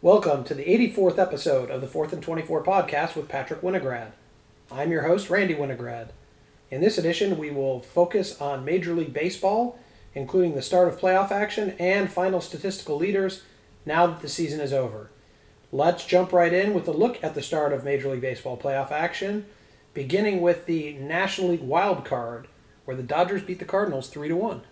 Welcome to the 84th episode of the 4th and 24 podcast with Patrick Winograd. I'm your host, Randy Winograd. In this edition, we will focus on Major League Baseball, including the start of playoff action and final statistical leaders now that the season is over. Let's jump right in with a look at the start of Major League Baseball playoff action, beginning with the National League wild card, where the Dodgers beat the Cardinals 3 to 1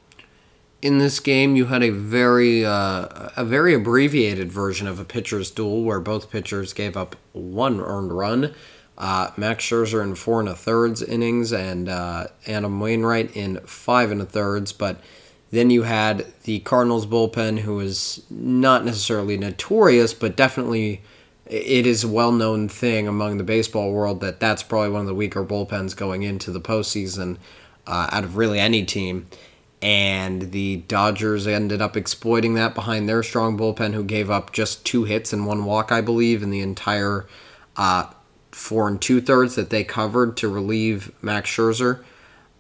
in this game, you had a very uh, a very abbreviated version of a pitcher's duel where both pitchers gave up one earned run. Uh, Max Scherzer in four and a thirds innings, and uh, Adam Wainwright in five and a thirds. But then you had the Cardinals bullpen, who is not necessarily notorious, but definitely it is a well known thing among the baseball world that that's probably one of the weaker bullpens going into the postseason uh, out of really any team and the Dodgers ended up exploiting that behind their strong bullpen, who gave up just two hits and one walk, I believe, in the entire uh, four and two thirds that they covered to relieve Max Scherzer.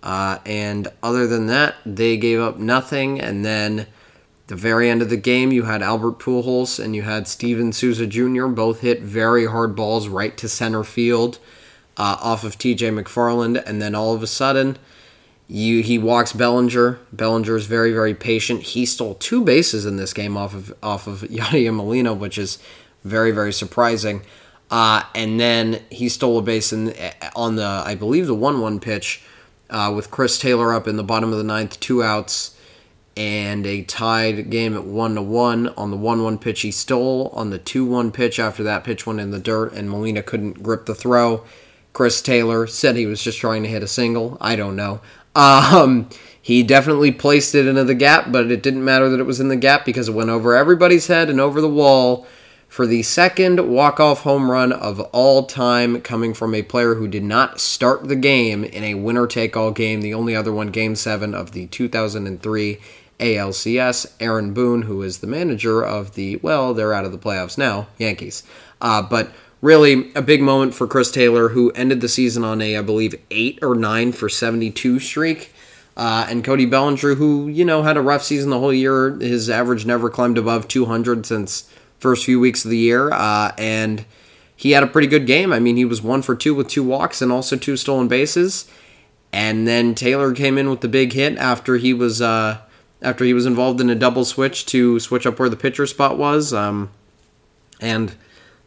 Uh, and other than that, they gave up nothing. And then the very end of the game, you had Albert Pujols and you had Steven Souza Jr. Both hit very hard balls right to center field uh, off of T.J. McFarland, and then all of a sudden you he walks Bellinger. Bellinger is very very patient. He stole two bases in this game off of off of Yadier Molina, which is very very surprising. Uh, and then he stole a base in, on the I believe the one one pitch uh, with Chris Taylor up in the bottom of the ninth, two outs, and a tied game at one to one on the one one pitch he stole. On the two one pitch after that pitch went in the dirt and Molina couldn't grip the throw. Chris Taylor said he was just trying to hit a single. I don't know. Um, he definitely placed it into the gap, but it didn't matter that it was in the gap because it went over everybody's head and over the wall for the second walk-off home run of all time coming from a player who did not start the game in a winner-take-all game, the only other one, Game 7 of the 2003 ALCS. Aaron Boone, who is the manager of the, well, they're out of the playoffs now, Yankees. Uh, but really a big moment for Chris Taylor, who ended the season on a, I believe, eight or nine for 72 streak. Uh, and Cody Bellinger, who, you know, had a rough season the whole year. His average never climbed above 200 since first few weeks of the year. Uh, and he had a pretty good game. I mean, he was one for two with two walks and also two stolen bases. And then Taylor came in with the big hit after he was uh, after he was involved in a double switch to switch up where the pitcher spot was. Um, and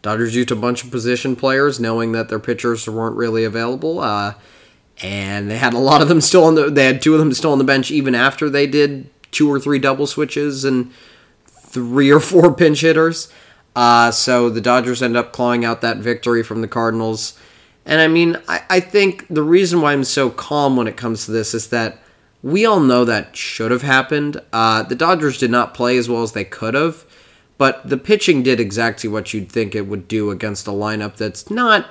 Dodgers used a bunch of position players, knowing that their pitchers weren't really available. Uh, and they had a lot of them still on the. They had two of them still on the bench even after they did two or three double switches and three or four pinch hitters. Uh, so the Dodgers end up clawing out that victory from the Cardinals. And I mean, I, I think the reason why I'm so calm when it comes to this is that we all know that should have happened. Uh, the Dodgers did not play as well as they could have. But the pitching did exactly what you'd think it would do against a lineup that's not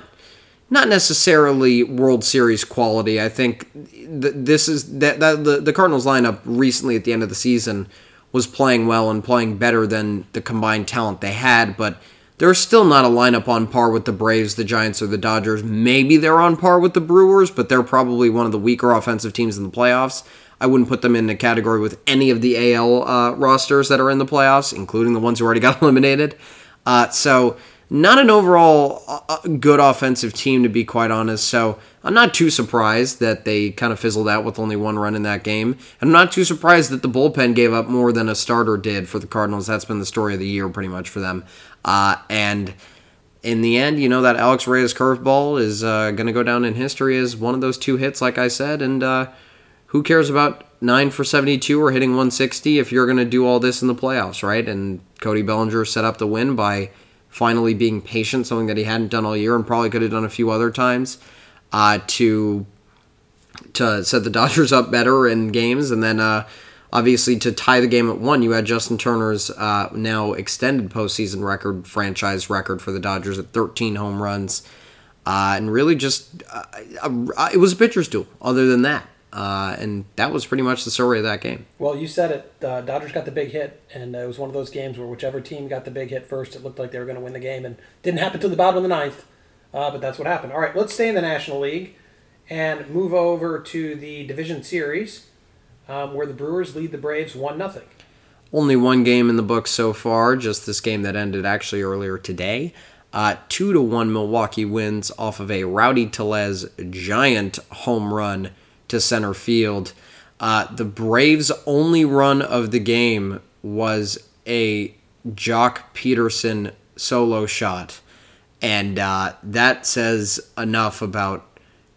not necessarily World Series quality. I think th- this is that, that the the Cardinals lineup recently at the end of the season was playing well and playing better than the combined talent they had, but they're still not a lineup on par with the Braves, the Giants, or the Dodgers. Maybe they're on par with the Brewers, but they're probably one of the weaker offensive teams in the playoffs. I wouldn't put them in a category with any of the AL uh, rosters that are in the playoffs, including the ones who already got eliminated. Uh, so, not an overall uh, good offensive team, to be quite honest. So, I'm not too surprised that they kind of fizzled out with only one run in that game. I'm not too surprised that the bullpen gave up more than a starter did for the Cardinals. That's been the story of the year, pretty much, for them. Uh, and in the end, you know, that Alex Reyes curveball is uh, going to go down in history as one of those two hits, like I said. And, uh, who cares about 9 for 72 or hitting 160 if you're going to do all this in the playoffs, right? And Cody Bellinger set up the win by finally being patient, something that he hadn't done all year and probably could have done a few other times uh, to to set the Dodgers up better in games. And then uh, obviously to tie the game at one, you had Justin Turner's uh, now extended postseason record, franchise record for the Dodgers at 13 home runs. Uh, and really just, uh, it was a pitcher's duel, other than that. Uh, and that was pretty much the story of that game. Well, you said it. Uh, Dodgers got the big hit, and uh, it was one of those games where whichever team got the big hit first, it looked like they were going to win the game, and didn't happen till the bottom of the ninth. Uh, but that's what happened. All right, let's stay in the National League and move over to the division series, um, where the Brewers lead the Braves one nothing. Only one game in the book so far, just this game that ended actually earlier today. Uh, two to one Milwaukee wins off of a Rowdy Tellez giant home run to center field. Uh, the Braves' only run of the game was a Joc Pederson solo shot, and uh, that says enough about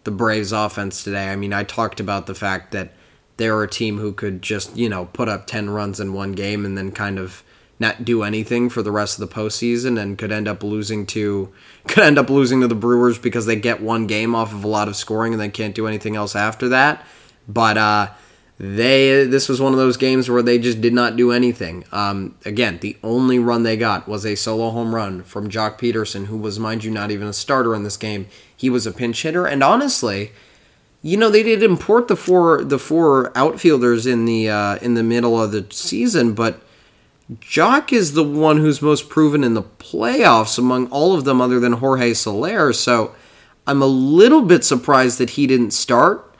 the Braves' offense today. I mean, I talked about the fact that they're a team who could just you know put up ten runs in one game and then kind of not do anything for the rest of the postseason and could end up losing to could end up losing to the Brewers because they get one game off of a lot of scoring and they can't do anything else after that. But uh, they this was one of those games where they just did not do anything. Um, again, the only run they got was a solo home run from Joc Pederson, who was, mind you, not even a starter in this game. He was a pinch hitter, and honestly, you know they did import the four the four outfielders in the uh, in the middle of the season, but Joc is the one who's most proven in the playoffs among all of them, other than Jorge Soler. So I'm a little bit surprised that he didn't start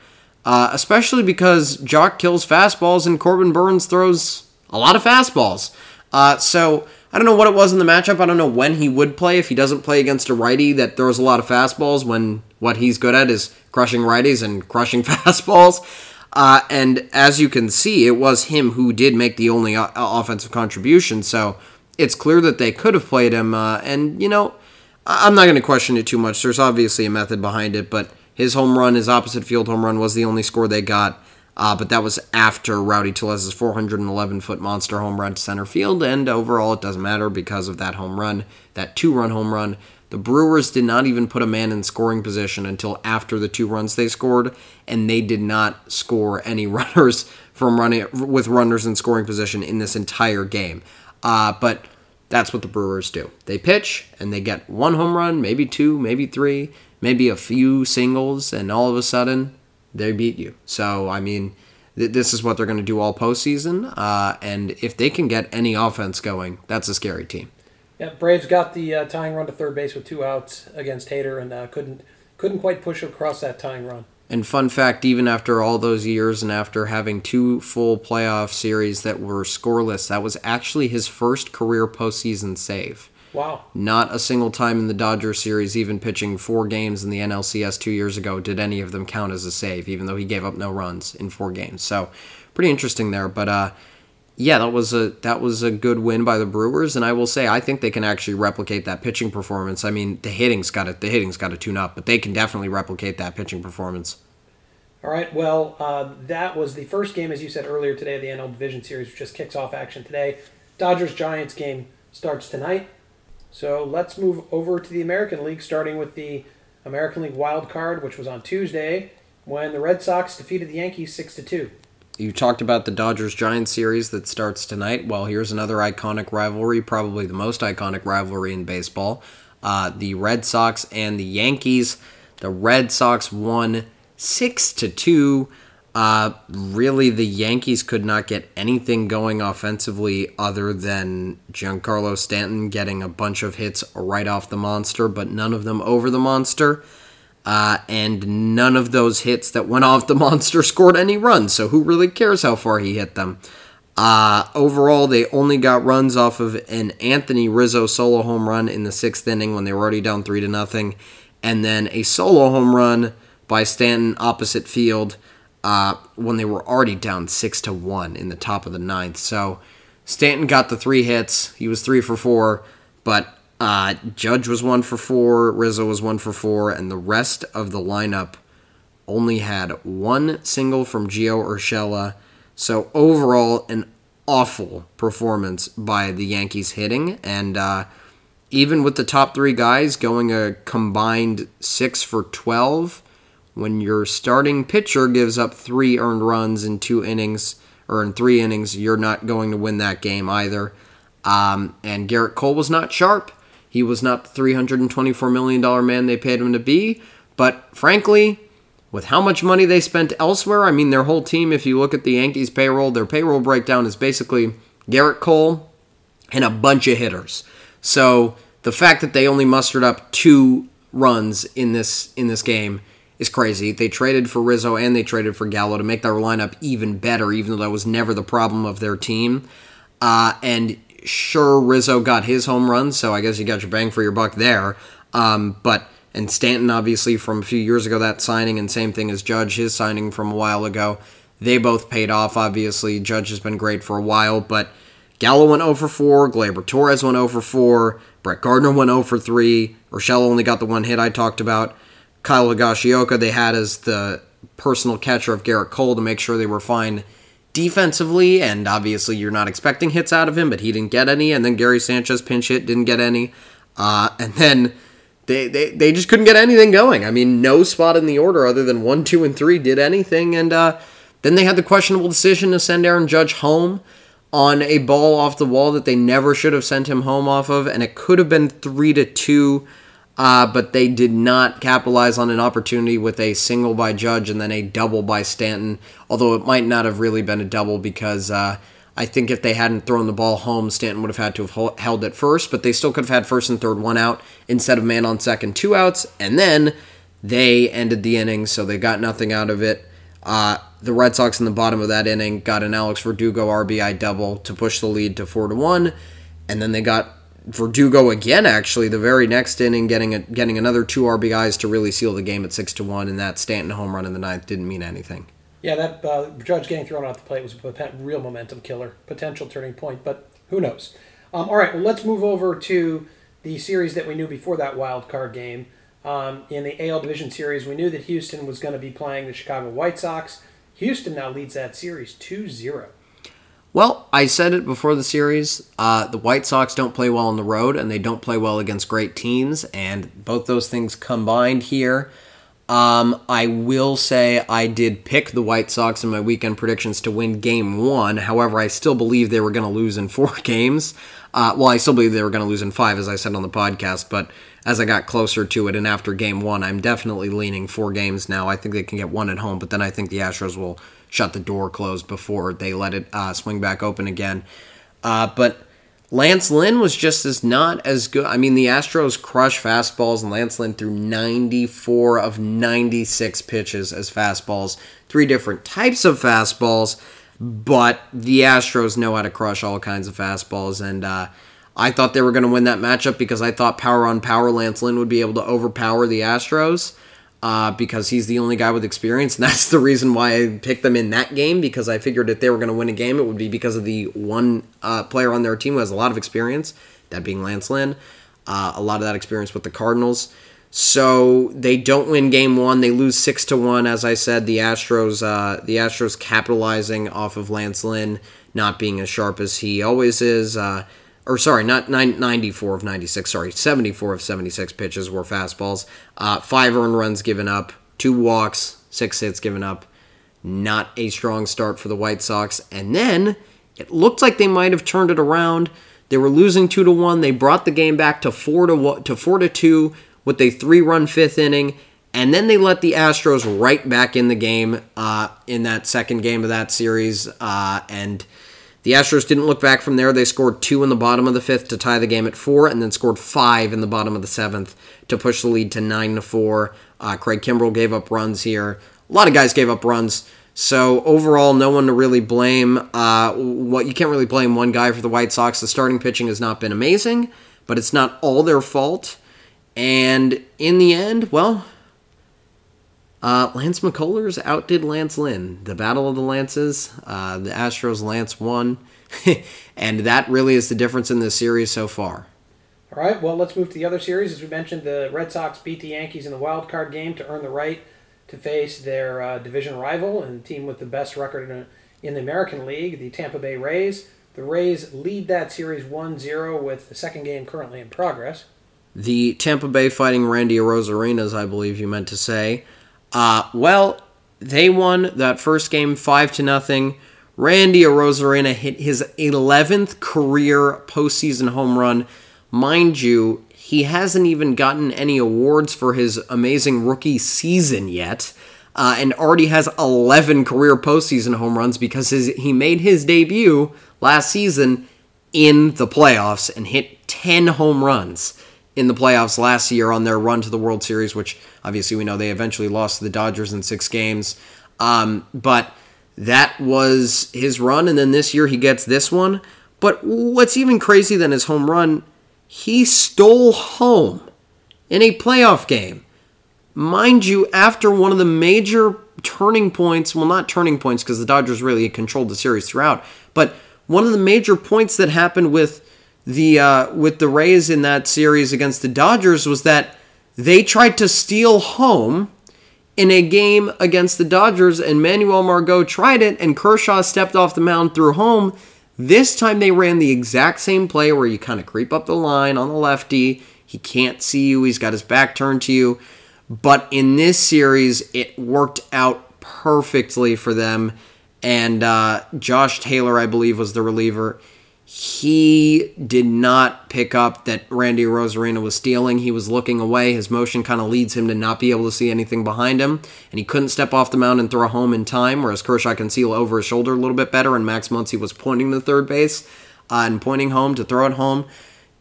uh, especially because Joc kills fastballs and Corbin Burnes throws a lot of fastballs. Uh, so I don't know what it was in the matchup. I don't know when he would play if he doesn't play against a righty that throws a lot of fastballs when what he's good at is crushing righties and crushing fastballs. Uh, and as you can see, it was him who did make the only o- offensive contribution. So it's clear that they could have played him. Uh, and, you know, I'm not going to question it too much. There's obviously a method behind it, but his home run, his opposite field home run, was the only score they got. Uh, but that was after Rowdy Tellez's 411 foot monster home run to center field, and overall it doesn't matter because of that home run, that two run home run. The Brewers did not even put a man in scoring position until after the two runs they scored, and they did not score any runners from running with runners in scoring position in this entire game. Uh, but that's what the Brewers do. They pitch and they get one home run, maybe two, maybe three, maybe a few singles, and all of a sudden they beat you. So I mean, th- this is what they're going to do all postseason. Uh, and if they can get any offense going, that's a scary team. Yeah, Braves got the uh, tying run to third base with two outs against Hader, and uh, couldn't couldn't quite push across that tying run. And fun fact, even after all those years and after having two full playoff series that were scoreless, that was actually his first career postseason save. Wow. Not a single time in the Dodgers series, even pitching four games in the NLCS two years ago, did any of them count as a save, even though he gave up no runs in four games. So pretty interesting there. But uh, yeah, that was a that was a good win by the Brewers, and I will say I think they can actually replicate that pitching performance. I mean, the hitting's got to the hitting's got to tune up, but they can definitely replicate that pitching performance. All right. Well, uh, that was the first game, as you said earlier today, of the NL Division Series, which just kicks off action today. Dodgers Giants game starts tonight. So let's move over to the American League, starting with the American League wild card, which was on Tuesday when the Red Sox defeated the Yankees six to two. You talked about the Dodgers Giants series that starts tonight. Well, here's another iconic rivalry, probably the most iconic rivalry in baseball. Uh, the Red Sox and the Yankees. The Red Sox won six to two. Uh, really, the Yankees could not get anything going offensively other than Giancarlo Stanton getting a bunch of hits right off the monster, but none of them over the monster. Uh, and none of those hits that went off the monster scored any runs, so who really cares how far he hit them? Uh, overall, they only got runs off of an Anthony Rizzo solo home run in the sixth inning when they were already down three to nothing, and then a solo home run by Stanton opposite field uh, when they were already down six to one in the top of the ninth. So Stanton got the three hits. He was three for four, but uh, Judge was one for four. Rizzo was one for four, and the rest of the lineup only had one single from Gio Urshela. So overall, an awful performance by the Yankees hitting, and uh, even with the top three guys going a combined six for twelve when your starting pitcher gives up three earned runs in two innings or in three innings, you're not going to win that game either. Um, and Gerrit Cole was not sharp. He was not the $324 million man they paid him to be. But frankly, with how much money they spent elsewhere, I mean, their whole team, if you look at the Yankees payroll, their payroll breakdown is basically Gerrit Cole and a bunch of hitters. So the fact that they only mustered up two runs in this in this game is crazy. They traded for Rizzo and they traded for Gallo to make their lineup even better, even though that was never the problem of their team. Uh, and sure, Rizzo got his home run, so I guess you got your bang for your buck there. Um, but and Stanton, obviously, from a few years ago, that signing, and same thing as Judge, his signing from a while ago. They both paid off, obviously. Judge has been great for a while, but Gallo went 0 for 4, Gleyber Torres went 0 for 4, Brett Gardner went 0 for 3, Urshela only got the one hit I talked about. Kyle Higashioka they had as the personal catcher of Gerrit Cole to make sure they were fine defensively, and obviously you're not expecting hits out of him, but he didn't get any, and then Gary Sanchez pinch hit, didn't get any. Uh, and then they, they they just couldn't get anything going. I mean, no spot in the order other than one, two, and three did anything. And uh, then they had the questionable decision to send Aaron Judge home on a ball off the wall that they never should have sent him home off of, and it could have been three to two. Uh, but they did not capitalize on an opportunity with a single by Judge and then a double by Stanton. Although it might not have really been a double because uh, I think if they hadn't thrown the ball home, Stanton would have had to have held it first, but they still could have had first and third one out instead of man on second, two outs, and then they ended the inning, so they got nothing out of it. Uh, the Red Sox in the bottom of that inning got an Alex Verdugo RBI double to push the lead to four to one, and then they got Verdugo again. Actually, the very next inning, getting a, getting another two RBIs to really seal the game at six to one, and that Stanton home run in the ninth didn't mean anything. Yeah, that uh, Judge getting thrown off the plate was a real momentum killer, potential turning point, but who knows? Um, all right, well, let's move over to the series that we knew before that wild card game. Um, in the AL Division Series, we knew that Houston was going to be playing the Chicago White Sox. Houston now leads that series 2 0. Well, I said it before the series. Uh, the White Sox don't play well on the road, and they don't play well against great teams, and both those things combined here um, I will say I did pick the White Sox in my weekend predictions to win game one. However, I still believe they were going to lose in four games. Uh, well, I still believe they were going to lose in five, as I said on the podcast. But as I got closer to it and after game one, I'm definitely leaning four games now. I think they can get one at home, but then I think the Astros will shut the door closed before they let it uh, swing back open again. Uh, but Lance Lynn was just as not as good. I mean, the Astros crushed fastballs, and Lance Lynn threw 94 of 96 pitches as fastballs, three different types of fastballs, but the Astros know how to crush all kinds of fastballs, and uh, I thought they were going to win that matchup because I thought power on power Lance Lynn would be able to overpower the Astros uh, because he's the only guy with experience. And that's the reason why I picked them in that game because I figured if they were going to win a game, it would be because of the one uh, player on their team who has a lot of experience, that being Lance Lynn. Uh, a lot of that experience with the Cardinals. So they don't win game one. They lose six to one. As I said, the Astros, uh, the Astros capitalizing off of Lance Lynn not being as sharp as he always is. Or sorry, not 94 of 96, sorry, 74 of 76 pitches were fastballs. Uh, five earned runs given up, two walks, six hits given up. Not a strong start for the White Sox. And then it looked like they might have turned it around. They were losing two to one. They brought the game back to four to to four to two with a three-run fifth inning, and then they let the Astros right back in the game uh, in that second game of that series. Uh, and the Astros didn't look back from there. They scored two in the bottom of the fifth to tie the game at four, and then scored five in the bottom of the seventh to push the lead to nine to four. Uh, Craig Kimbrel gave up runs here. A lot of guys gave up runs. So overall, no one to really blame. Uh, what you can't really blame one guy for the White Sox. The starting pitching has not been amazing, but it's not all their fault. And in the end, well, uh, Lance McCullers outdid Lance Lynn. The Battle of the Lances. Uh, the Astros Lance won. and that really is the difference in this series so far. All right, well, let's move to the other series. As we mentioned, the Red Sox beat the Yankees in the wild card game to earn the right to face their uh, division rival and the team with the best record in, a, in the American League, the Tampa Bay Rays. The Rays lead that series 1 0 with the second game currently in progress. The Tampa Bay fighting Randy Arozarenas, I believe you meant to say. Uh, well, they won that first game five to nothing. Randy Arozarena hit his 11th career postseason home run. Mind you, he hasn't even gotten any awards for his amazing rookie season yet, uh, and already has 11 career postseason home runs because his, he made his debut last season in the playoffs and hit 10 home runs in the playoffs last year on their run to the World Series, which obviously we know they eventually lost to the Dodgers in six games. Um, but that was his run, and then this year he gets this one. But what's even crazy than his home run, he stole home in a playoff game. Mind you, after one of the major turning points, well, not turning points because the Dodgers really controlled the series throughout, but one of the major points that happened with the uh, with the Rays in that series against the Dodgers was that they tried to steal home in a game against the Dodgers, and Manuel Margot tried it, and Kershaw stepped off the mound threw home. This time they ran the exact same play where you kind of creep up the line on the lefty. He can't see you, he's got his back turned to you. But in this series, it worked out perfectly for them. And uh, Josh Taylor, I believe, was the reliever he did not pick up that Randy Arozarena was stealing. He was looking away. His motion kind of leads him to not be able to see anything behind him, and he couldn't step off the mound and throw home in time, whereas Kershaw can see over his shoulder a little bit better, and Max Muncy was pointing to third base uh, and pointing home to throw it home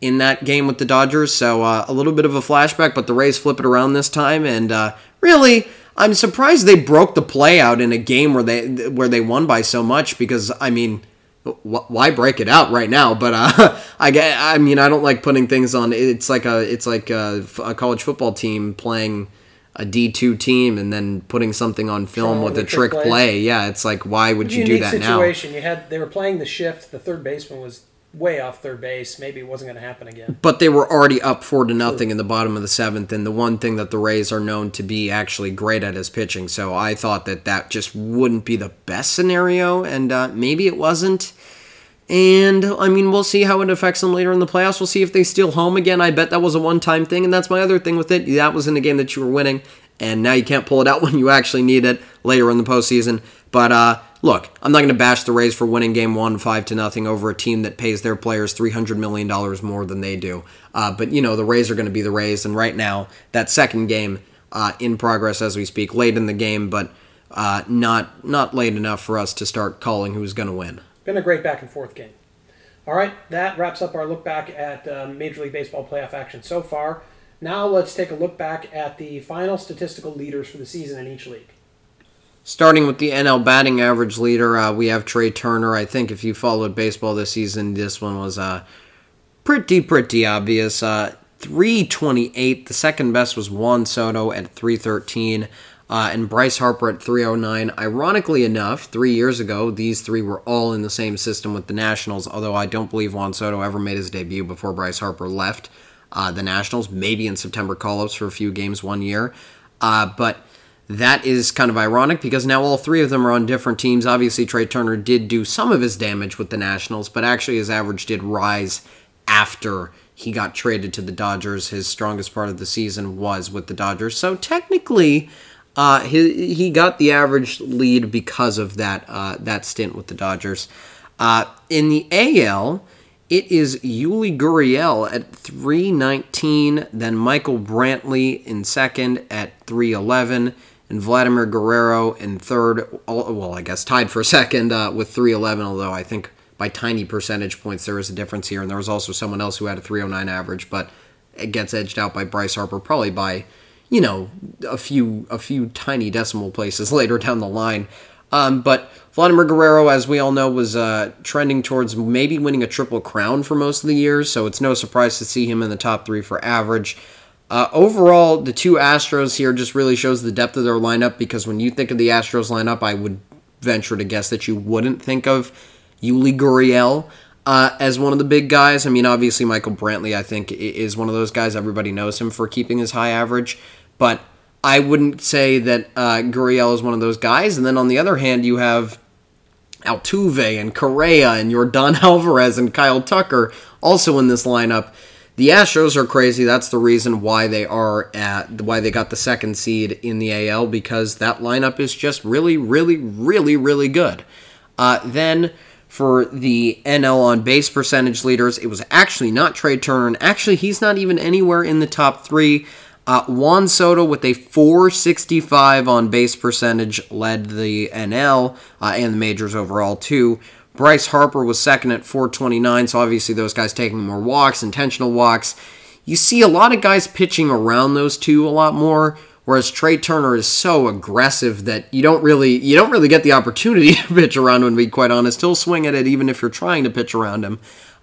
in that game with the Dodgers. So uh, a little bit of a flashback, but the Rays flip it around this time, and uh, really, I'm surprised they broke the play out in a game where they where they won by so much because I mean why break it out right now? But uh, I get, I mean, I don't like putting things on. It's like a, it's like a, a college football team playing a D two team and then putting something on film with a trick, trick play. Yeah, it's like why would you do that situation. now? You had they were playing the shift. The third baseman was way off third base. Maybe it wasn't going to happen again. But they were already up four to nothing in the bottom of the seventh, and the one thing that the Rays are known to be actually great at is pitching. So I thought that that just wouldn't be the best scenario, and uh, maybe it wasn't. And I mean, we'll see how it affects them later in the playoffs. We'll see if they steal home again. I bet that was a one-time thing, and that's my other thing with it. That was in a game that you were winning, and now you can't pull it out when you actually need it later in the postseason. But uh, look, I'm not going to bash the Rays for winning Game One five to nothing over a team that pays their players 300 million dollars more than they do. Uh, but you know the Rays are going to be the Rays, and right now that second game uh, in progress as we speak, late in the game, but uh, not not late enough for us to start calling who's going to win. Been a great back and forth game. All right, that wraps up our look back at um, Major League Baseball playoff action so far. Now let's take a look back at the final statistical leaders for the season in each league. Starting with the NL batting average leader, uh, we have Trea Turner. I think if you followed baseball this season, this one was uh, pretty, pretty obvious. Uh, 328. The second best was Juan Soto at 313. Uh, and Bryce Harper at 309. Ironically enough, three years ago, these three were all in the same system with the Nationals, although I don't believe Juan Soto ever made his debut before Bryce Harper left uh, the Nationals, maybe in September call ups for a few games one year. Uh, but that is kind of ironic because now all three of them are on different teams. Obviously, Trea Turner did do some of his damage with the Nationals, but actually his average did rise after he got traded to the Dodgers. His strongest part of the season was with the Dodgers. So technically, uh, he, he got the average lead because of that uh, that stint with the Dodgers. Uh, in the AL, it is Yuli Gurriel at 319, then Michael Brantley in second at 311 and Vladimir Guerrero in third. Well, I guess tied for second uh, with 311, although I think by tiny percentage points there is a difference here. And there was also someone else who had a 309 average, but it gets edged out by Bryce Harper probably by you know a few a few tiny decimal places later down the line. Um, but Vladimir Guerrero, as we all know, was uh, trending towards maybe winning a triple crown for most of the years, so it's no surprise to see him in the top three for average. Uh, overall, the two Astros here just really shows the depth of their lineup because when you think of the Astros lineup, I would venture to guess that you wouldn't think of Yuli Gurriel uh, as one of the big guys. I mean, obviously, Michael Brantley, I think, is one of those guys. Everybody knows him for keeping his high average, but I wouldn't say that uh, Gurriel is one of those guys. And then on the other hand, you have Altuve and Correa and your Don Alvarez and Kyle Tucker also in this lineup the Astros are crazy. That's the reason why they are at why they got the second seed in the AL because that lineup is just really, really, really, really good. Uh, then for the NL on base percentage leaders, it was actually not Trea Turner, actually he's not even anywhere in the top three. Uh, Juan Soto with a 465 on base percentage led the NL uh, and the majors overall too. Bryce Harper was second at 429, so obviously those guys taking more walks, intentional walks. You see a lot of guys pitching around those two a lot more, Whereas Trea Turner is so aggressive that you don't really you don't really get the opportunity to pitch around him. To be quite honest, he'll swing at it even if you're trying to pitch around him.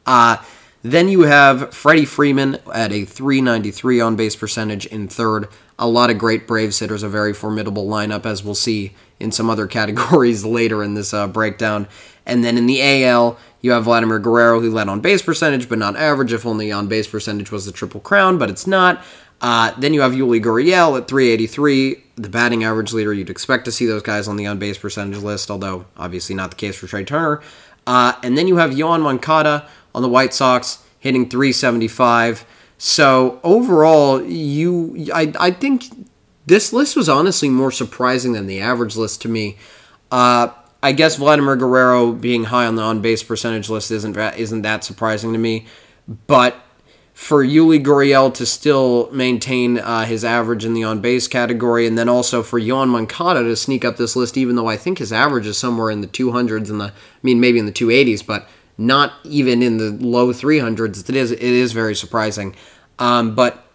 Uh, then you have Freddie Freeman at a 393 on base percentage in third. A lot of great Braves hitters, a very formidable lineup, as we'll see in some other categories later in this uh, breakdown. And then in the AL, you have Vladimir Guerrero, who led on base percentage, but not average, if only on base percentage was the Triple Crown, but it's not. Uh, then you have Yuli Gurriel at 383, the batting average leader. You'd expect to see those guys on the on base percentage list, although obviously not the case for Trea Turner. Uh, and then you have Yoan Moncada on the White Sox hitting 375. So overall, you I, I think this list was honestly more surprising than the average list to me. Uh, I guess Vladimir Guerrero being high on the on base percentage list isn't isn't that surprising to me, but for Yuli Gurriel to still maintain uh, his average in the on base category, and then also for Yoan Moncada to sneak up this list, even though I think his average is somewhere in the 200s and the, I mean, maybe in the 280s, but not even in the low 300s. It is, it is very surprising. Um, but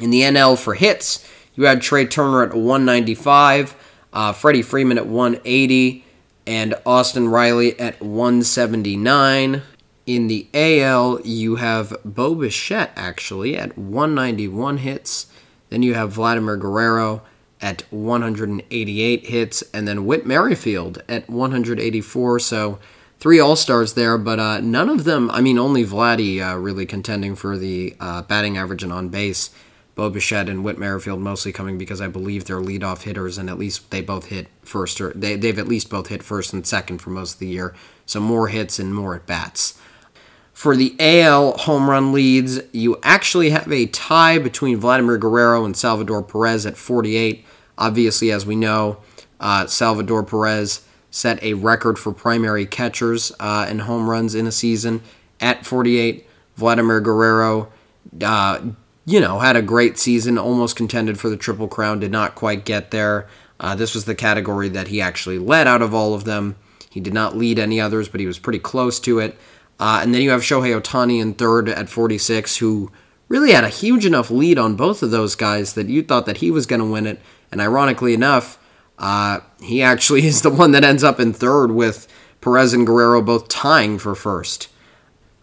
in the NL for hits, you had Trea Turner at 195, uh, Freddie Freeman at 180, and Austin Riley at 179. In the AL, you have Bo Bichette actually at 191 hits. Then you have Vladimir Guerrero at 188 hits, and then Whit Merrifield at 184. So three All Stars there, but uh, none of them. I mean, only Vladdy uh, really contending for the uh, batting average and on base. Bo Bichette and Whit Merrifield mostly coming because I believe they're leadoff hitters, and at least they both hit first, or they, they've at least both hit first and second for most of the year. So more hits and more at bats. For the AL home run leads, you actually have a tie between Vladimir Guerrero and Salvador Perez at 48. Obviously, as we know, uh, Salvador Perez set a record for primary catchers uh, and home runs in a season at 48. Vladimir Guerrero, uh, you know, had a great season, almost contended for the Triple Crown, did not quite get there. Uh, this was the category that he actually led out of all of them. He did not lead any others, but he was pretty close to it. Uh, and then you have Shohei Ohtani in third at 46, who really had a huge enough lead on both of those guys that you thought that he was going to win it. And ironically enough, uh, he actually is the one that ends up in third with Perez and Guerrero both tying for first.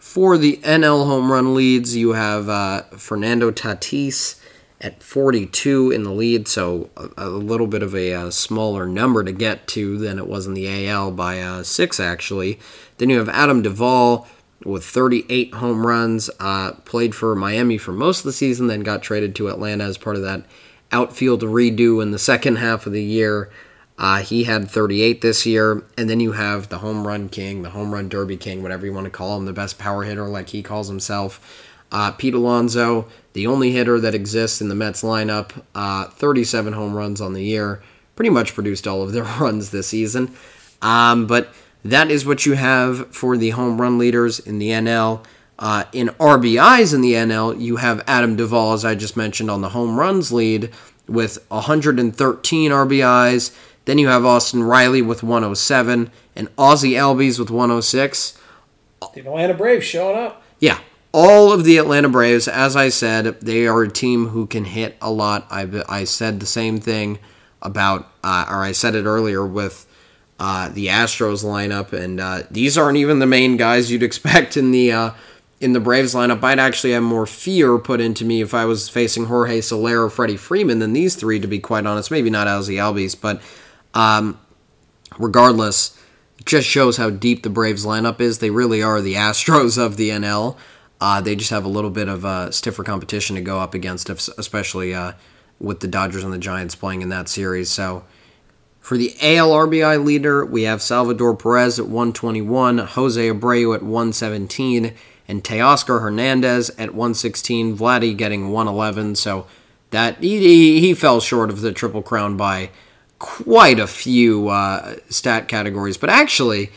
For the NL home run leads, you have uh, Fernando Tatis at 42 in the lead, so a, a little bit of a, a, uh, smaller number to get to than it was in the AL by uh, six, actually. Then you have Adam Duvall with 38 home runs, uh, played for Miami for most of the season, then got traded to Atlanta as part of that outfield redo in the second half of the year. Uh, he had 38 this year, and then you have the home run king, the home run derby king, whatever you want to call him, the best power hitter, like he calls himself. Uh, Pete Alonso, the only hitter that exists in the Mets lineup, uh, 37 home runs on the year, pretty much produced all of their runs this season. Um, but that is what you have for the home run leaders in the NL. Uh, in RBIs in the NL, you have Adam Duvall, as I just mentioned, on the home runs lead with 113 RBIs. Then you have Austin Riley with 107 and Ozzie Albies with 106. The Atlanta Braves showing up. Yeah, all of the Atlanta Braves, as I said, they are a team who can hit a lot. I, I said the same thing about, uh, or I said it earlier with uh, the Astros lineup, and uh, these aren't even the main guys you'd expect in the uh, in the Braves lineup. I'd actually have more fear put into me if I was facing Jorge Soler or Freddie Freeman than these three, to be quite honest. Maybe not Ozzie Albies, but um, regardless, it just shows how deep the Braves lineup is. They really are the Astros of the NL. Uh, they just have a little bit of uh, stiffer competition to go up against, especially uh, with the Dodgers and the Giants playing in that series. So for the AL RBI leader, we have Salvador Perez at 121, Jose Abreu at 117, and Teoscar Hernandez at 116. Vladdy getting 111, so that he, he fell short of the Triple Crown by quite a few uh, stat categories. But actually,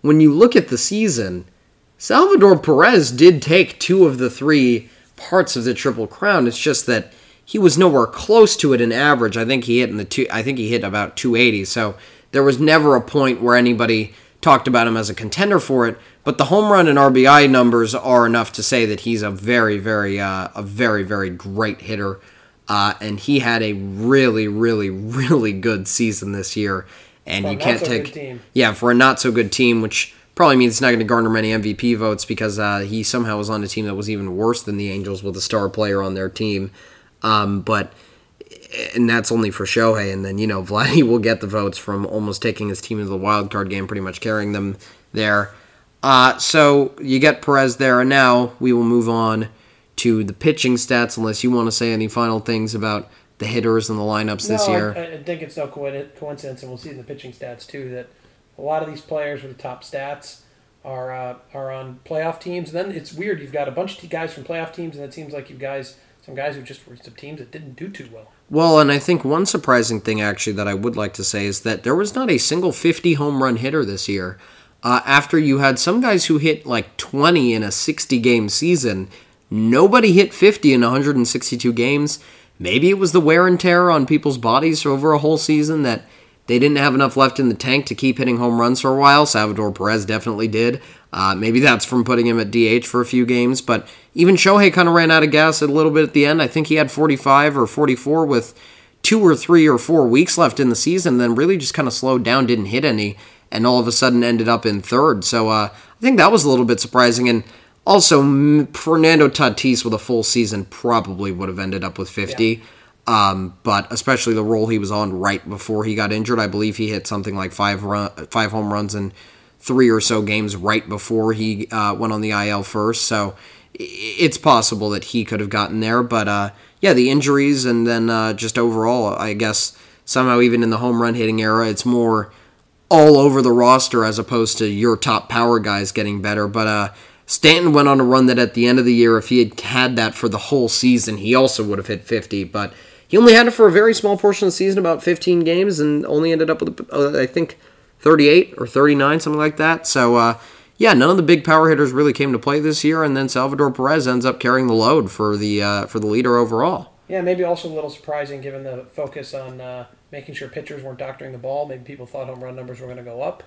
when you look at the season, Salvador Perez did take two of the three parts of the Triple Crown. It's just that he was nowhere close to it in average. I think he hit in the two. I think he hit about 280. So there was never a point where anybody talked about him as a contender for it. But the home run and RBI numbers are enough to say that he's a very, very, uh, a very, very great hitter. Uh, and he had a really, really, really good season this year. And For you can't not-so-good take, team. yeah, for a not so good team, which probably means he's not going to garner many MVP votes because uh, he somehow was on a team that was even worse than the Angels with a star player on their team. Um, but and that's only for Shohei, and then you know Vladdy will get the votes from almost taking his team into the wild card game, pretty much carrying them there. Uh, so you get Perez there, and now we will move on to the pitching stats. Unless you want to say any final things about the hitters and the lineups this year. I, I think it's no coincidence, and we'll see in the pitching stats too that a lot of these players with the top stats are uh, are on playoff teams. And then it's weird. You've got a bunch of guys from playoff teams, and it seems like you guys some guys who just were some teams that didn't do too well. Well, and I think one surprising thing actually that I would like to say is that there was not a single 50 home run hitter this year. Uh, after you had some guys who hit like 20 in a 60 game season, nobody hit 50 in 162 games. Maybe it was the wear and tear on people's bodies over a whole season that they didn't have enough left in the tank to keep hitting home runs for a while. Salvador Perez definitely did. Uh, maybe that's from putting him at DH for a few games, but even Shohei kind of ran out of gas a little bit at the end. I think he had 45 or 44 with two or three or four weeks left in the season, then really just kind of slowed down, didn't hit any, and all of a sudden ended up in third. So uh, I think that was a little bit surprising. And also, m- Fernando Tatis with a full season probably would have ended up with 50. Um, but especially the role he was on right before he got injured, I believe he hit something like five run, five home runs in three or so games right before he uh, went on the IL first. So it's possible that he could have gotten there. But uh, yeah, the injuries and then uh, just overall, I guess somehow even in the home run hitting era, it's more all over the roster as opposed to your top power guys getting better. But uh, Stanton went on a run that at the end of the year, if he had had that for the whole season, he also would have hit 50. But he only had it for a very small portion of the season, about 15 games, and only ended up with, uh, I think, 38 or 39, something like that. So, uh, yeah, none of the big power hitters really came to play this year, and then Salvador Perez ends up carrying the load for the uh, for the leader overall. Yeah, maybe also a little surprising given the focus on uh, making sure pitchers weren't doctoring the ball. Maybe people thought home run numbers were going to go up.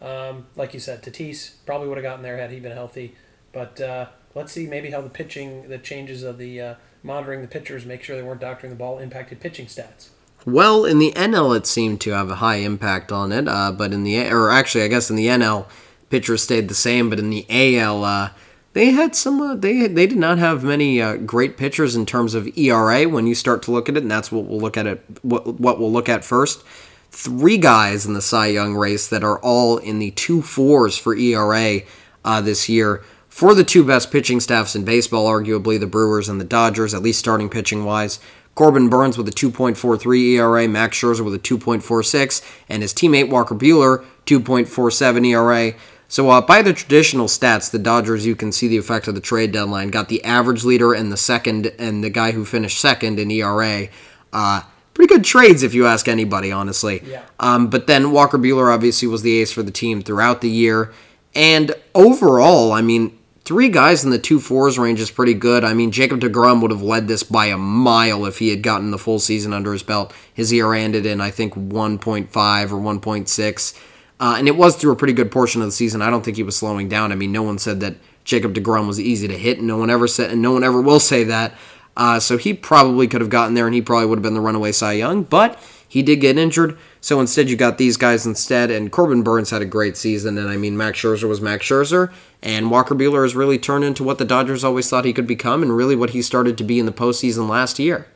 Um, like you said, Tatis probably would have gotten there had he been healthy. But uh, let's see maybe how the pitching, the changes of the uh, monitoring the pitchers, make sure they weren't doctoring the ball, impacted pitching stats. Well, in the NL, it seemed to have a high impact on it, uh, but in the or actually, I guess in the NL, pitchers stayed the same, but in the AL, uh, they had some. Uh, they they did not have many uh, great pitchers in terms of ERA. When you start to look at it, and that's what we'll look at it. What what we'll look at first. Three guys in the Cy Young race that are all in the two fours for ERA uh, this year. For the two best pitching staffs in baseball, arguably the Brewers and the Dodgers, at least starting pitching wise. Corbin Burnes with a 2.43 ERA, Max Scherzer with a 2.46, and his teammate Walker Buehler 2.47 ERA. So uh, by the traditional stats, the Dodgers, you can see the effect of the trade deadline. Got the average leader and the second, and the guy who finished second in ERA. Uh, pretty good trades if you ask anybody, honestly. Yeah. Um, but then Walker Buehler obviously was the ace for the team throughout the year. And overall, I mean, three guys in the two fours range is pretty good. I mean, Jacob DeGrom would have led this by a mile if he had gotten the full season under his belt. His ERA ended in, I think, 1.5 or 1.6. Uh, and it was through a pretty good portion of the season. I don't think he was slowing down. I mean, no one said that Jacob DeGrom was easy to hit, and no one ever said, and no one ever will say that. Uh, so he probably could have gotten there, and he probably would have been the runaway Cy Young. But he did get injured, so instead you got these guys instead. And Corbin Burnes had a great season, and I mean Max Scherzer was Max Scherzer, and Walker Buehler has really turned into what the Dodgers always thought he could become, and really what he started to be in the postseason last year.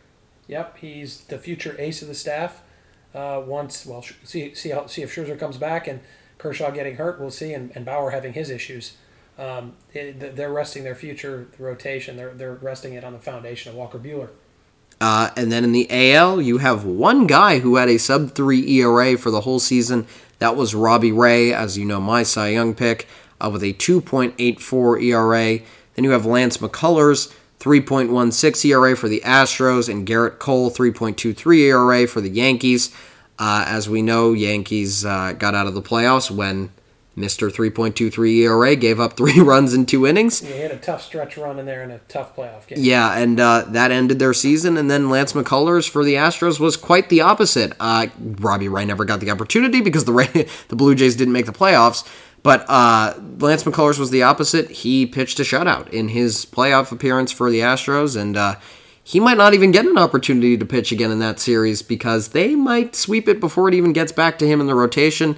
Yep, he's the future ace of the staff. Uh, once, well, see see how see if Scherzer comes back and Kershaw getting hurt, we'll see, and, and Bauer having his issues. Um, it, they're resting their future rotation. They're they're resting it on the foundation of Walker Buehler. Uh, and then in the AL, you have one guy who had a sub 3 ERA for the whole season. That was Robbie Ray, as you know, my Cy Young pick, uh, with a 2.84 ERA. Then you have Lance McCullers, 3.16 ERA for the Astros, and Gerrit Cole, 3.23 ERA for the Yankees. Uh, as we know, Yankees uh, got out of the playoffs when Mr. 3.23 ERA gave up three runs in two innings. Yeah, He had a tough stretch run in there in a tough playoff game. Yeah, and uh, that ended their season. And then Lance McCullers for the Astros was quite the opposite. Uh, Robbie Ray never got the opportunity because the Ray, the Blue Jays didn't make the playoffs. But uh, Lance McCullers was the opposite. He pitched a shutout in his playoff appearance for the Astros, and uh, he might not even get an opportunity to pitch again in that series because they might sweep it before it even gets back to him in the rotation.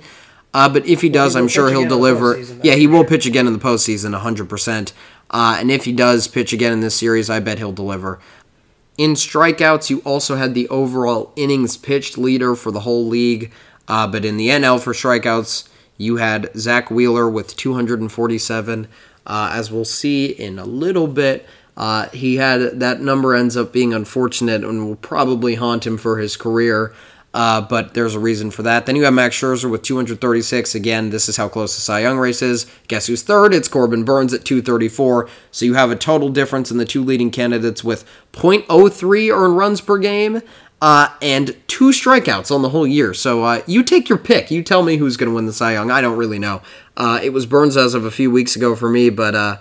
Uh, but if he does, he I'm sure he'll again in the deliver. Yeah, he will pitch again in the postseason, 100%. Uh, and if he does pitch again in this series, I bet he'll deliver. In strikeouts, you also had the overall innings pitched leader for the whole league. Uh, but in the NL for strikeouts, you had Zack Wheeler with 247. Uh, as we'll see in a little bit, uh, he had that number ends up being unfortunate and will probably haunt him for his career. Uh, but there's a reason for that. Then you have Max Scherzer with 236. Again, this is how close the Cy Young race is. Guess who's third? It's Corbin Burnes at 234. So you have a total difference in the two leading candidates with 0.03 earned runs per game uh, and two strikeouts on the whole year. So uh, you take your pick. You tell me who's going to win the Cy Young. I don't really know. Uh, it was Burnes as of a few weeks ago for me, but uh,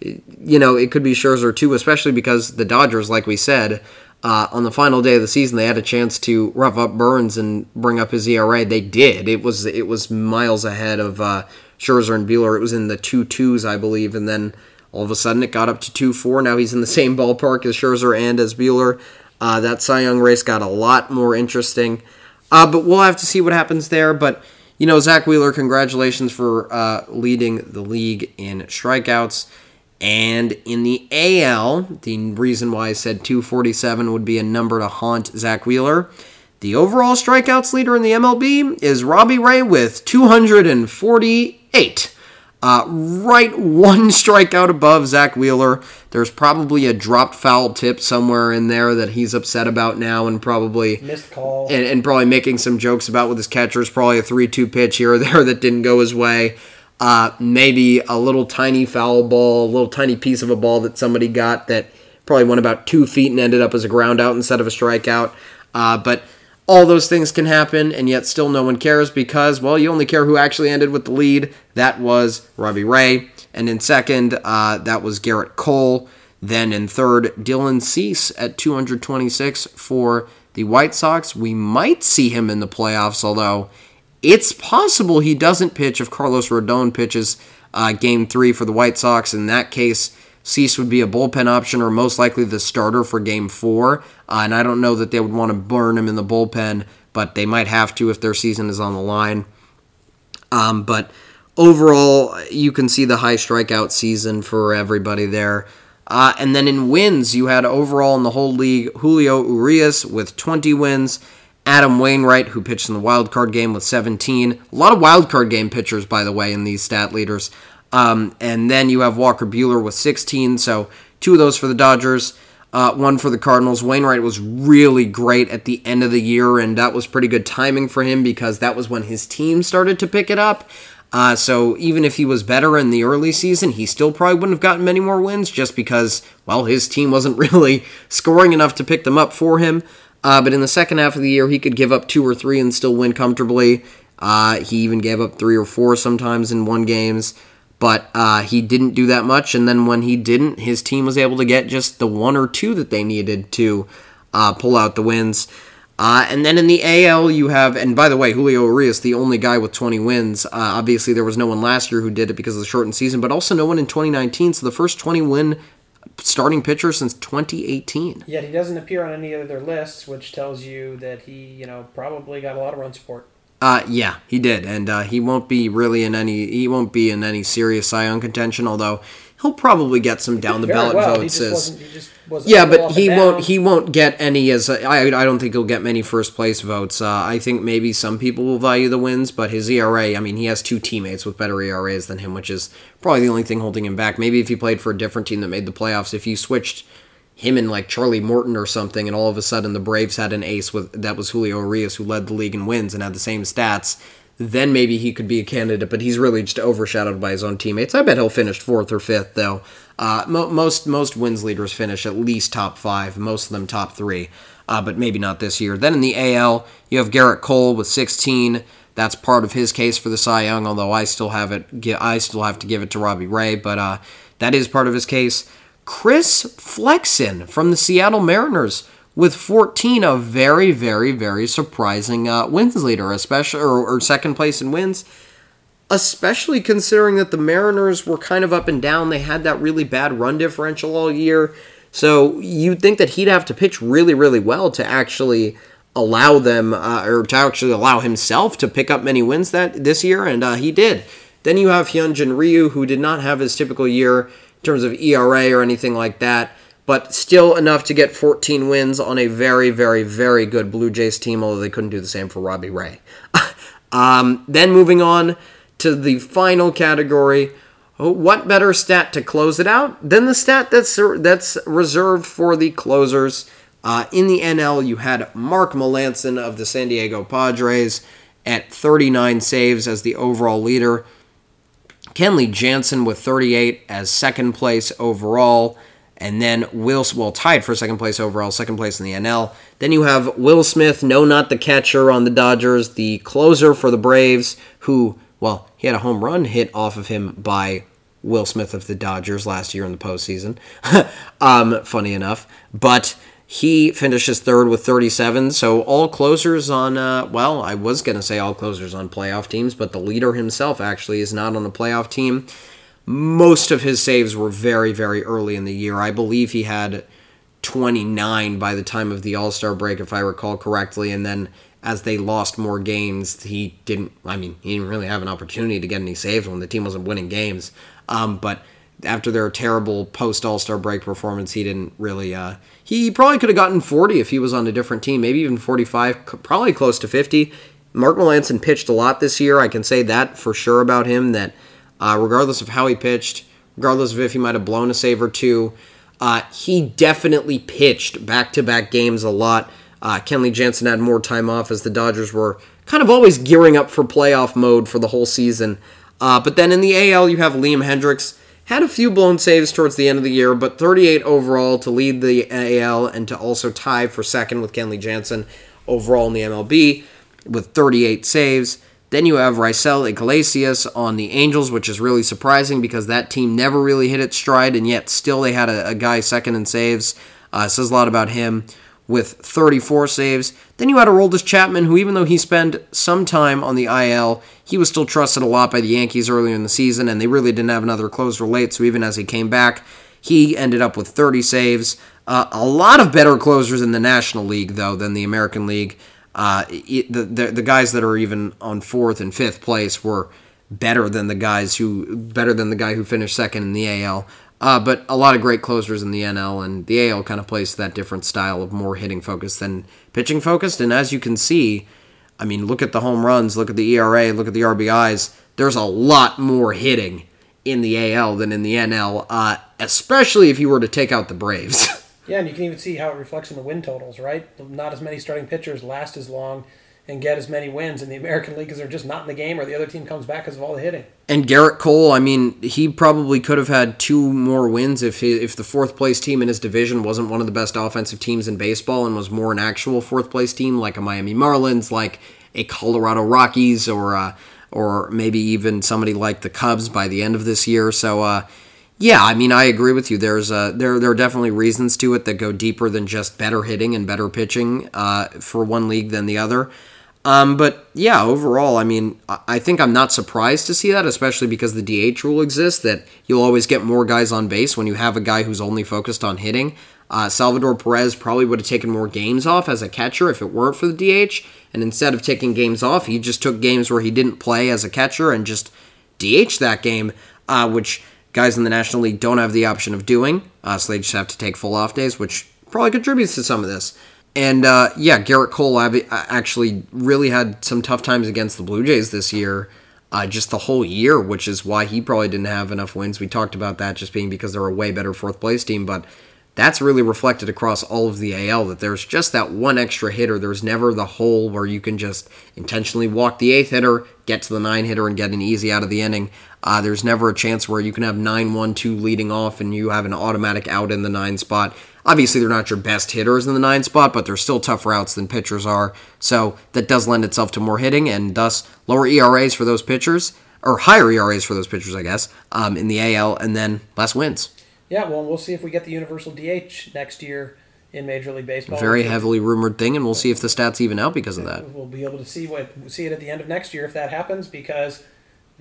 you know it could be Scherzer too, especially because the Dodgers, like we said, uh, on the final day of the season, they had a chance to rough up Burnes and bring up his ERA. They did. It was it was miles ahead of uh, Scherzer and Buehler. It was in the two twos, I believe, and then all of a sudden it got up to two four. Now he's in the same ballpark as Scherzer and as Buehler. Uh, that Cy Young race got a lot more interesting, uh, but we'll have to see what happens there. But you know, Zack Wheeler, congratulations for uh, leading the league in strikeouts. And in the AL, the reason why I said 247 would be a number to haunt Zack Wheeler. The overall strikeouts leader in the MLB is Robbie Ray with 248. Uh, right one strikeout above Zack Wheeler. There's probably a dropped foul tip somewhere in there that he's upset about now and probably Missed call. and, and probably making some jokes about with his catcher catchers. Probably a 3 2 pitch here or there that didn't go his way. Uh, maybe a little tiny foul ball, a little tiny piece of a ball that somebody got that probably went about two feet and ended up as a ground out instead of a strikeout. Uh, but all those things can happen, and yet still no one cares because, well, you only care who actually ended with the lead. That was Robbie Ray. And in second, uh, that was Gerrit Cole. Then in third, Dylan Cease at 226 for the White Sox. We might see him in the playoffs, although it's possible he doesn't pitch if Carlos Rodon pitches uh, game three for the White Sox. In that case, Cease would be a bullpen option or most likely the starter for game four. Uh, and I don't know that they would want to burn him in the bullpen, but they might have to if their season is on the line. Um, but overall, you can see the high strikeout season for everybody there. Uh, and then in wins, you had overall in the whole league Julio Urias with 20 wins, Adam Wainwright, who pitched in the wild card game with 17. A lot of wild card game pitchers, by the way, in these stat leaders. Um, and then you have Walker Buehler with 16. So two of those for the Dodgers, uh, one for the Cardinals. Wainwright was really great at the end of the year, and that was pretty good timing for him because that was when his team started to pick it up. Uh, so even if he was better in the early season, he still probably wouldn't have gotten many more wins just because, well, his team wasn't really scoring enough to pick them up for him. Uh, but in the second half of the year, he could give up two or three and still win comfortably. Uh, he even gave up three or four sometimes in one games, but uh, he didn't do that much. And then when he didn't, his team was able to get just the one or two that they needed to uh, pull out the wins. Uh, and then in the AL, you have, and by the way, Julio Urias, the only guy with 20 wins. Uh, obviously, there was no one last year who did it because of the shortened season, but also no one in 2019. So the first 20 win starting pitcher since 2018. Yet he doesn't appear on any of their lists, which tells you that he, you know, probably got a lot of run support. Uh, yeah, he did, and uh, he won't be really in any. He won't be in any serious Cy Young contention. Although he'll probably get some down the ballot well. votes. As- wasn't. He just yeah, but he won't. down. He won't get any as. A, I. I don't think he'll get many first place votes. Uh, I think maybe some people will value the wins, but his ERA. I mean, he has two teammates with better ERAs than him, which is probably the only thing holding him back. Maybe if he played for a different team that made the playoffs, if you switched him and like Charlie Morton or something, and all of a sudden the Braves had an ace with that was Julio Urias who led the league in wins and had the same stats. Then maybe he could be a candidate, but he's really just overshadowed by his own teammates. I bet he'll finish fourth or fifth, though. Uh, mo- most most wins leaders finish at least top five, most of them top three, uh, but maybe not this year. Then in the AL, you have Gerrit Cole with 16. That's part of his case for the Cy Young, although I still have it. I still have to give it to Robbie Ray, but uh, that is part of his case. Chris Flexen from the Seattle Mariners with 14, a very, very, very surprising uh, wins leader, especially or, or second place in wins especially considering that the Mariners were kind of up and down. They had that really bad run differential all year. So you'd think that he'd have to pitch really, really well to actually allow them, uh, or to actually allow himself to pick up many wins that this year, and uh, he did. Then you have Hyunjin Ryu, who did not have his typical year in terms of ERA or anything like that, but still enough to get 14 wins on a very, very, very good Blue Jays team, although they couldn't do the same for Robbie Ray. um, then moving on to the final category. Oh, what better stat to close it out than the stat that's that's reserved for the closers? Uh, in the NL, you had Mark Melancon of the San Diego Padres at 39 saves as the overall leader. Kenley Jansen with 38 as second place overall. And then Will, well, tied for second place overall, second place in the NL. Then you have Will Smith, no, not the catcher on the Dodgers, the closer for the Braves, who, well, he had a home run hit off of him by Will Smith of the Dodgers last year in the postseason. um, funny enough. But he finishes third with 37. So all closers on, uh, well, I was going to say all closers on playoff teams, but the leader himself actually is not on a playoff team. Most of his saves were very, very early in the year. I believe he had 29 by the time of the All Star break, if I recall correctly. And then as they lost more games, he didn't, I mean, he didn't really have an opportunity to get any saves when the team wasn't winning games. Um, but after their terrible post All Star break performance, he didn't really. Uh, he probably could have gotten 40 if he was on a different team, maybe even 45, probably close to 50. Mark Melancon pitched a lot this year. I can say that for sure about him. That uh, regardless of how he pitched, regardless of if he might have blown a save or two, uh, he definitely pitched back to back games a lot. Uh, Kenley Jansen had more time off as the Dodgers were kind of always gearing up for playoff mode for the whole season. Uh, but then in the AL, you have Liam Hendriks. had a few blown saves towards the end of the year, but 38 overall to lead the AL and to also tie for second with Kenley Jansen overall in the MLB with 38 saves. Then you have Raisel Iglesias on the Angels, which is really surprising because that team never really hit its stride, and yet still they had a, a guy second in saves. Uh, says a lot about him with 34 saves. Then you had Aroldis Chapman, who even though he spent some time on the IL, he was still trusted a lot by the Yankees earlier in the season, and they really didn't have another closer late. So even as he came back, he ended up with 30 saves. Uh, a lot of better closers in the National League, though, than the American League. Uh, the, the the guys that are even on fourth and fifth place were better than the guys who better than the guy who finished second in the AL. Uh, but a lot of great closers in the NL, and the AL kind of plays that different style of more hitting focused than pitching focused. And as you can see, I mean, look at the home runs, look at the ERA, look at the RBIs. There's a lot more hitting in the AL than in the NL, uh, especially if you were to take out the Braves. yeah, and you can even see how it reflects in the win totals, right? Not as many starting pitchers last as long and get as many wins in the American League because they're just not in the game or the other team comes back because of all the hitting. And Gerrit Cole, I mean, he probably could have had two more wins if he, if the fourth place team in his division wasn't one of the best offensive teams in baseball and was more an actual fourth place team like a Miami Marlins, like a Colorado Rockies, or uh, or maybe even somebody like the Cubs by the end of this year. So. Uh, yeah, I mean, I agree with you. There's uh, there there are definitely reasons to it that go deeper than just better hitting and better pitching uh, for one league than the other. Um, but yeah, overall, I mean, I think I'm not surprised to see that, especially because the DH rule exists that you'll always get more guys on base when you have a guy who's only focused on hitting. Uh, Salvador Perez probably would have taken more games off as a catcher if it weren't for the DH. And instead of taking games off, he just took games where he didn't play as a catcher and just DH that game, uh, which guys in the National League don't have the option of doing. Uh, so they just have to take full off days, which probably contributes to some of this. And uh, yeah, Gerrit Cole actually really had some tough times against the Blue Jays this year, uh, just the whole year, which is why he probably didn't have enough wins. We talked about that just being because they're a way better fourth place team, but that's really reflected across all of the AL that there's just that one extra hitter. There's never the hole where you can just intentionally walk the eighth hitter, get to the nine hitter, and get an easy out of the inning. Uh, there's never a chance where you can have 9 1 2 leading off and you have an automatic out in the nine spot. Obviously, they're not your best hitters in the nine spot, but they're still tougher routes than pitchers are. So that does lend itself to more hitting and thus lower ERAs for those pitchers, or higher ERAs for those pitchers, I guess, um, in the AL, and then less wins. Yeah, well, we'll see if we get the universal DH next year in Major League Baseball. Very heavily rumored thing, and we'll see if the stats even out because of that. We'll be able to see what see it at the end of next year if that happens, because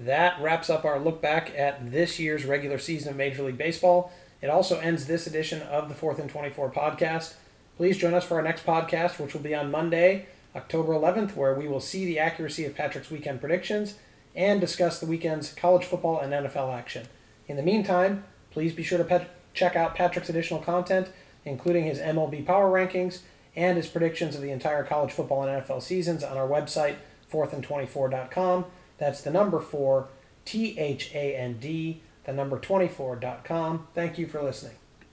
that wraps up our look back at this year's regular season of Major League Baseball. It also ends this edition of the 4th and 24 podcast. Please join us for our next podcast, which will be on Monday, October 11th, where we will see the accuracy of Patrick's weekend predictions and discuss the weekend's college football and NFL action. In the meantime, please be sure to pet- check out Patrick's additional content, including his MLB power rankings and his predictions of the entire college football and NFL seasons on our website, 4thand24.com. That's the number 4, T H A N D, the number 24.com. Thank you for listening.